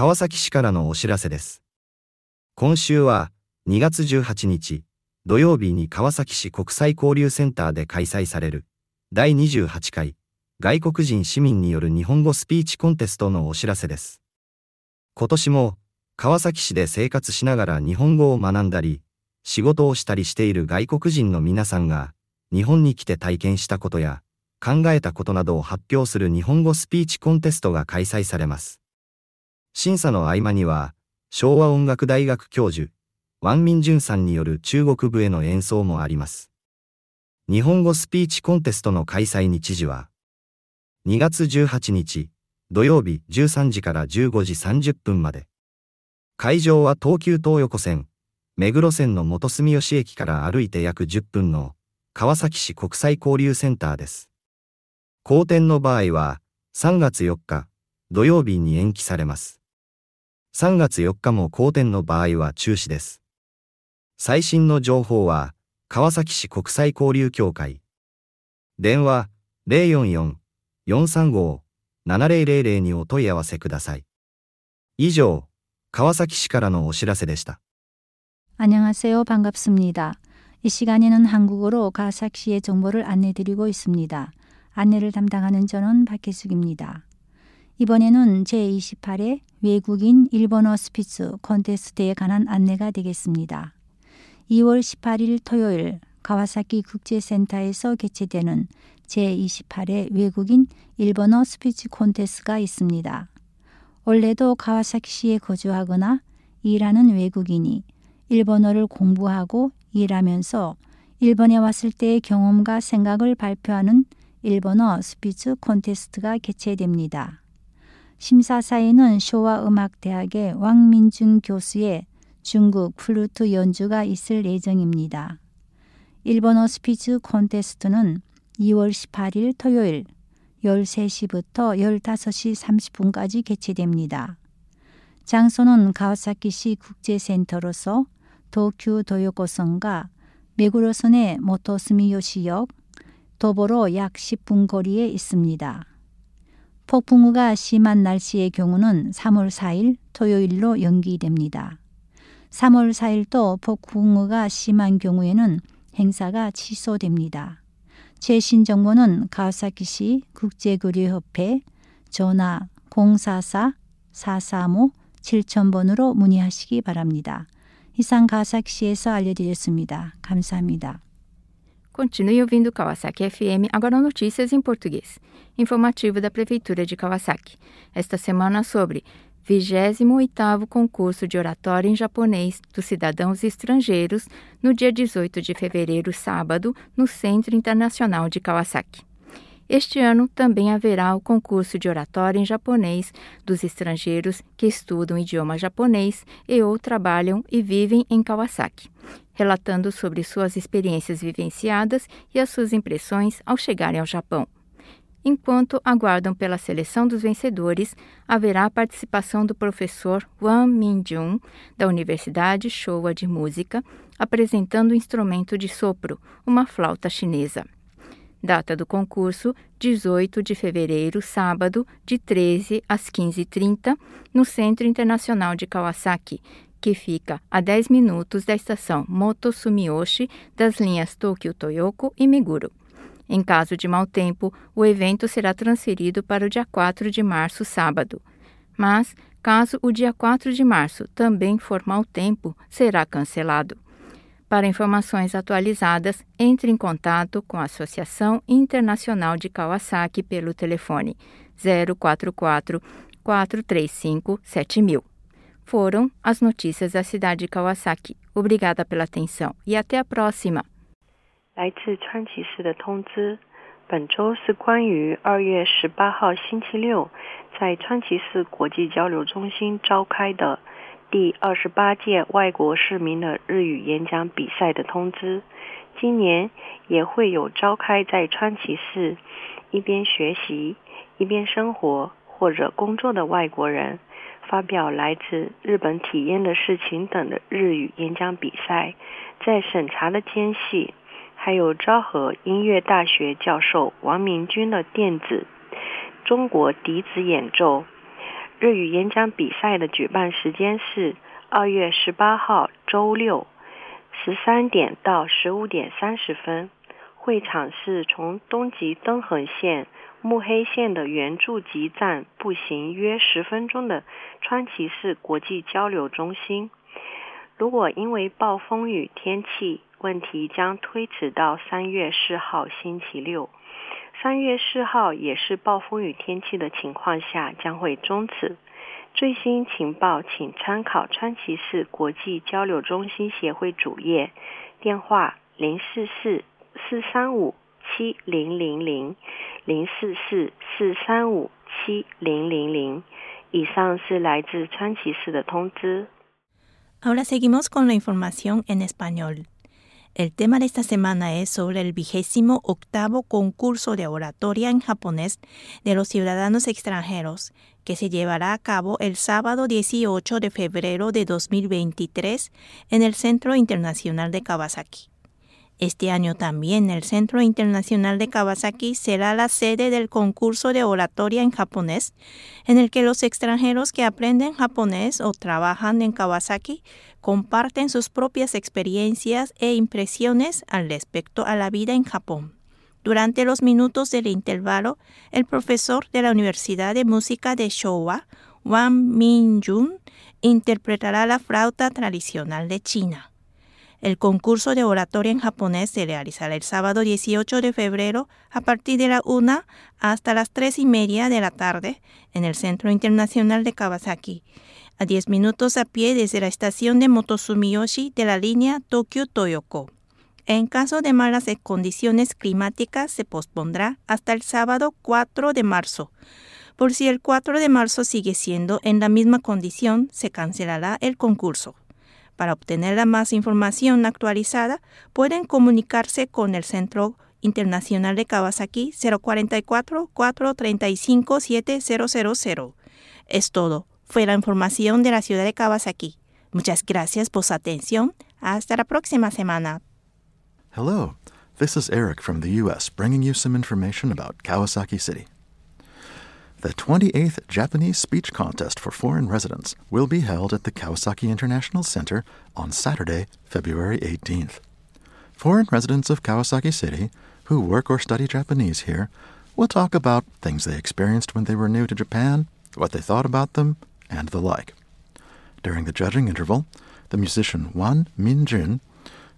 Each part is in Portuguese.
川崎市からのお知らせです。今週は2月18日土曜日に川崎市国際交流センターで開催される第28回外国人市民による日本語スピーチコンテストのお知らせです。今年も川崎市で生活しながら日本語を学んだり、仕事をしたりしている外国人の皆さんが日本に来て体験したことや考えたことなどを発表する日本語スピーチコンテストが開催されます。審査の合間には昭和音楽大学教授、ワン・ミンジュンさんによる中国部への演奏もあります。日本語スピーチコンテストの開催日時は、2月18日、土曜日13時から15時30分まで。会場は東急東横線、目黒線の元住吉駅から歩いて約10分の川崎市国際交流センターです。好天の場合は3月4日土曜日に延期されます。3月4日も好天の場合は中止です。最新の情報は、川崎市国際交流協会。電話、044-435-7000にお問い合わせください。以上、川崎市からのお知らせでした。안녕하세요반갑습니다이시간에는한국어로가와사키시의정보를안내드리고있습니다 안내를담당하는저는 박혜숙입니다 이번에는 제28회 외국인 일본어 스피츠 콘테스트에 관한 안내가 되겠습니다. 2월 18일 토요일 가와사키 국제센터에서 개최되는 제28회 외국인 일본어 스피치 콘테스트가 있습니다. 원래도 가와사키시에 거주하거나 일하는 외국인이 일본어를 공부하고 일하면서 일본에 왔을 때의 경험과 생각을 발표하는 일본어 스피치 콘테스트가 개최됩니다. 심사사에는 쇼와 음악대학의 왕민준 교수의 중국 플루트 연주가 있을 예정입니다. 일본어 스피치 콘테스트는 2월 18일 토요일 13시부터 15시 30분까지 개최됩니다. 장소는 가와사키시 국제센터로서 도쿄 도요코선과 메구로선의 모토스미요시역, 도보로 약 10분 거리에 있습니다. 폭풍우가 심한 날씨의 경우는 3월 4일 토요일로 연기됩니다. 3월 4일도 폭풍우가 심한 경우에는 행사가 취소됩니다. 최신 정보는 가와사키시 국제교류협회 전화 044-435-7000번으로 문의하시기 바랍니다. 이상 가와사키시에서 알려드렸습니다. 감사합니다. Continue ouvindo Kawasaki FM, agora notícias em português. Informativo da Prefeitura de Kawasaki. Esta semana sobre 28º concurso de oratória em japonês dos cidadãos estrangeiros no dia 18 de fevereiro, sábado, no Centro Internacional de Kawasaki. Este ano também haverá o concurso de oratória em japonês dos estrangeiros que estudam idioma japonês e ou trabalham e vivem em Kawasaki, relatando sobre suas experiências vivenciadas e as suas impressões ao chegarem ao Japão. Enquanto aguardam pela seleção dos vencedores, haverá a participação do professor Wang Minjun, da Universidade Showa de Música, apresentando o instrumento de sopro, uma flauta chinesa. Data do concurso: 18 de fevereiro, sábado, de 13 às 15h30, no Centro Internacional de Kawasaki, que fica a 10 minutos da estação Motosumiyoshi das linhas Tokyo Toyoko e Meguro. Em caso de mau tempo, o evento será transferido para o dia 4 de março, sábado. Mas, caso o dia 4 de março também for mau tempo, será cancelado. Para informações atualizadas, entre em contato com a Associação Internacional de Kawasaki pelo telefone 044 435 7000. Foram as notícias da cidade de Kawasaki. Obrigada pela atenção e até a próxima. 来自川崎市的通知，本周是关于二月十八号星期六在川崎市国际交流中心召开的 第二十八届外国市民的日语演讲比赛的通知，今年也会有召开在川崎市一边学习一边生活或者工作的外国人发表来自日本体验的事情等的日语演讲比赛，在审查的间隙，还有昭和音乐大学教授王明君的电子中国笛子演奏。日语演讲比赛的举办时间是二月十八号周六，十三点到十五点三十分。会场是从东极登横线目黑线的原住集站步行约十分钟的川崎市国际交流中心。如果因为暴风雨天气问题，将推迟到三月四号星期六。三月四号也是暴风雨天气的情况下将会终止。最新情报请参考川崎市国际交流中心协会主页，电话零四四。四三五七零零零零四四四三五七零零零。以上是来自川崎市的通知。Ahora seguimos con la información en español. El tema de esta semana es sobre el vigésimo octavo concurso de oratoria en japonés de los ciudadanos extranjeros, que se llevará a cabo el sábado 18 de febrero de 2023 en el Centro Internacional de Kawasaki. Este año también el Centro Internacional de Kawasaki será la sede del concurso de oratoria en japonés, en el que los extranjeros que aprenden japonés o trabajan en Kawasaki comparten sus propias experiencias e impresiones al respecto a la vida en Japón. Durante los minutos del intervalo, el profesor de la Universidad de Música de Showa, Wang Min-jun, interpretará la flauta tradicional de China. El concurso de oratoria en japonés se realizará el sábado 18 de febrero a partir de la 1 hasta las 3 y media de la tarde en el Centro Internacional de Kawasaki, a 10 minutos a pie desde la estación de Motosumiyoshi de la línea Tokyo-Toyoko. En caso de malas condiciones climáticas, se pospondrá hasta el sábado 4 de marzo. Por si el 4 de marzo sigue siendo en la misma condición, se cancelará el concurso. Para obtener más información actualizada, pueden comunicarse con el Centro Internacional de Kawasaki 044-435-7000. Es todo. Fue la información de la ciudad de Kawasaki. Muchas gracias por su atención. Hasta la próxima semana. Hello, this is Eric from the U.S. bringing you some information about Kawasaki City. The 28th Japanese Speech Contest for Foreign Residents will be held at the Kawasaki International Center on Saturday, February 18th. Foreign residents of Kawasaki City who work or study Japanese here will talk about things they experienced when they were new to Japan, what they thought about them, and the like. During the judging interval, the musician Wan Min-jun,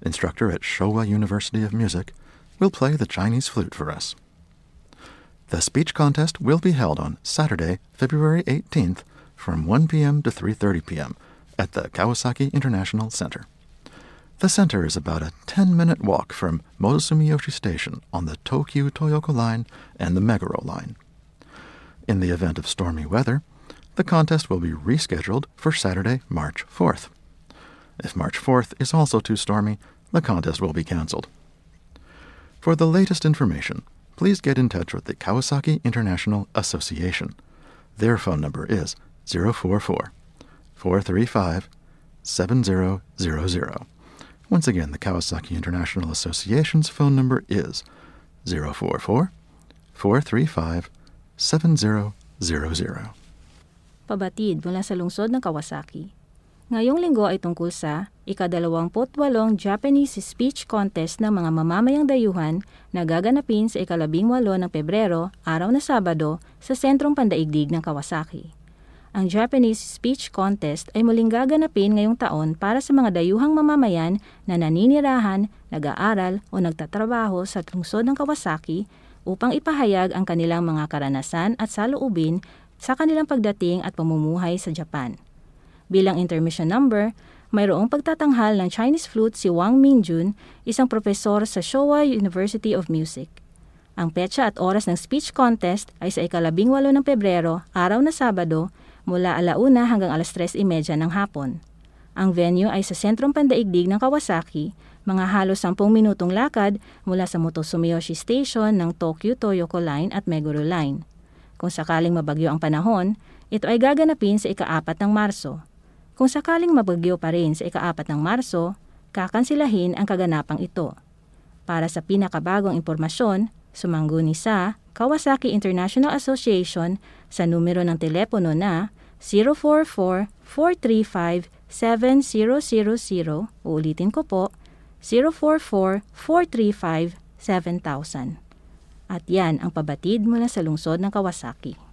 instructor at Showa University of Music, will play the Chinese flute for us. The speech contest will be held on Saturday, February 18th from 1 p.m. to 3:30 p.m. at the Kawasaki International Center. The center is about a 10-minute walk from Motosumiyoshi Station on the Tokyu Toyoko line and the Meguro line. In the event of stormy weather, the contest will be rescheduled for Saturday, March 4th. If March 4th is also too stormy, the contest will be canceled. For the latest information, please get in touch with the Kawasaki International Association. Their phone number is 044 435 7000. Once again, the Kawasaki International Association's phone number is 044 435 7000. Pabatid mula sa lungsod ng Kawasaki. Ngayong linggo ay tungkol sa ikadalawamputwalong Japanese Speech Contest ng mga mamamayang dayuhan na gaganapin sa ikalabing walo ng Pebrero, araw na Sabado, sa Sentrong Pandaigdig ng Kawasaki. Ang Japanese Speech Contest ay muling gaganapin ngayong taon para sa mga dayuhang mamamayan na naninirahan, nag-aaral o nagtatrabaho sa lungsod ng Kawasaki upang ipahayag ang kanilang mga karanasan at saloobin sa kanilang pagdating at pamumuhay sa Japan. Bilang intermission number, mayroong pagtatanghal ng Chinese flute si Wang Minjun, isang profesor sa Showa University of Music. Ang petsa at oras ng speech contest ay sa ikalabing walo ng Pebrero, araw na Sabado, mula alauna hanggang alas 3.30 ng hapon. Ang venue ay sa sentrong pandaigdig ng Kawasaki, mga halos 10 minutong lakad mula sa Motosumiyoshi Station ng Tokyo Toyoko Line at Meguro Line. Kung sakaling mabagyo ang panahon, ito ay gaganapin sa ikaapat ng Marso. Kung sakaling mabagyo pa rin sa ikaapat ng Marso, kakansilahin ang kaganapang ito. Para sa pinakabagong impormasyon, sumangguni sa Kawasaki International Association sa numero ng telepono na 044-435-7000. Uulitin ko po, 044-435-7000. At yan ang pabatid mula sa lungsod ng Kawasaki.